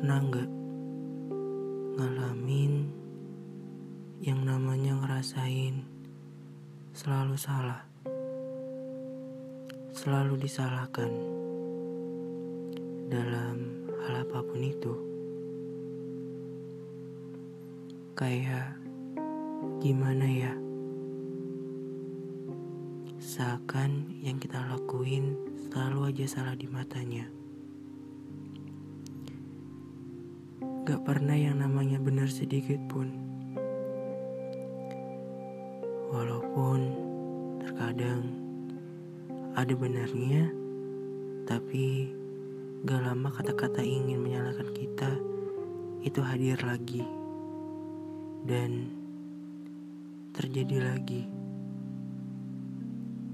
Pernah nggak ngalamin yang namanya ngerasain selalu salah, selalu disalahkan dalam hal apa pun itu? Kayak gimana ya? Seakan yang kita lakuin selalu aja salah di matanya. Gak pernah yang namanya benar sedikit pun. Walaupun terkadang ada benarnya, tapi gak lama kata-kata ingin menyalahkan kita itu hadir lagi. Dan terjadi lagi.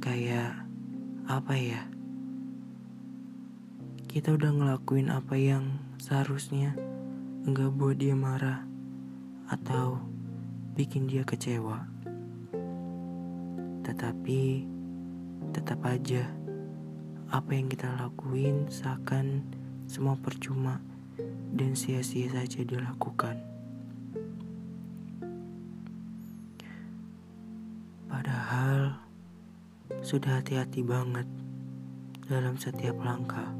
Kayak apa ya? Kita udah ngelakuin apa yang seharusnya Enggak buat dia marah atau bikin dia kecewa. Tetapi tetap aja apa yang kita lakuin seakan semua percuma dan sia-sia saja dilakukan. Padahal sudah hati-hati banget dalam setiap langkah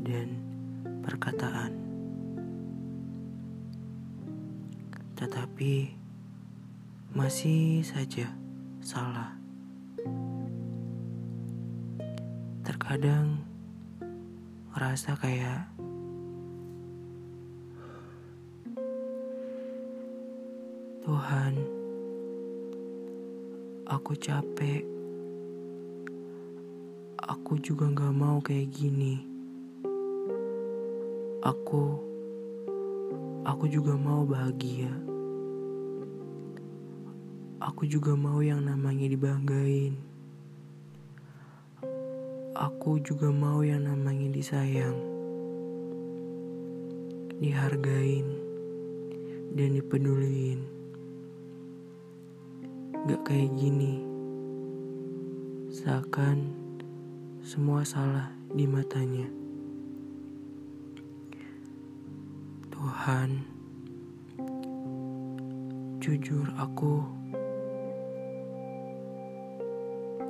dan perkataan. Tetapi masih saja salah. Terkadang ngerasa kayak Tuhan, aku capek. Aku juga gak mau kayak gini. Aku, aku juga mau bahagia aku juga mau yang namanya dibanggain. Aku juga mau yang namanya disayang, dihargain, dan dipeduliin. Gak kayak gini, seakan semua salah di matanya. Tuhan, jujur aku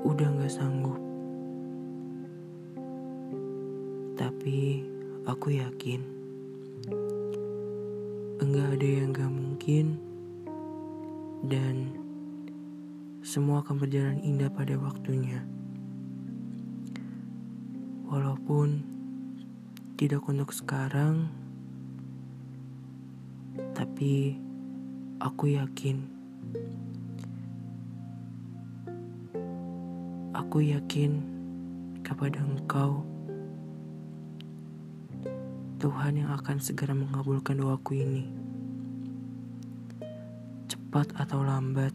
udah gak sanggup. Tapi aku yakin enggak ada yang gak mungkin dan semua akan berjalan indah pada waktunya. Walaupun tidak untuk sekarang, tapi aku yakin Aku yakin kepada Engkau, Tuhan yang akan segera mengabulkan doaku ini. Cepat atau lambat,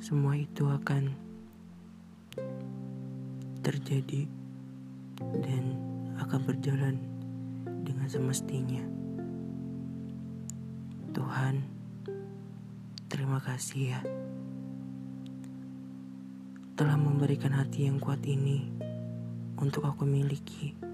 semua itu akan terjadi dan akan berjalan dengan semestinya. Tuhan, terima kasih ya telah memberikan hati yang kuat ini untuk aku miliki.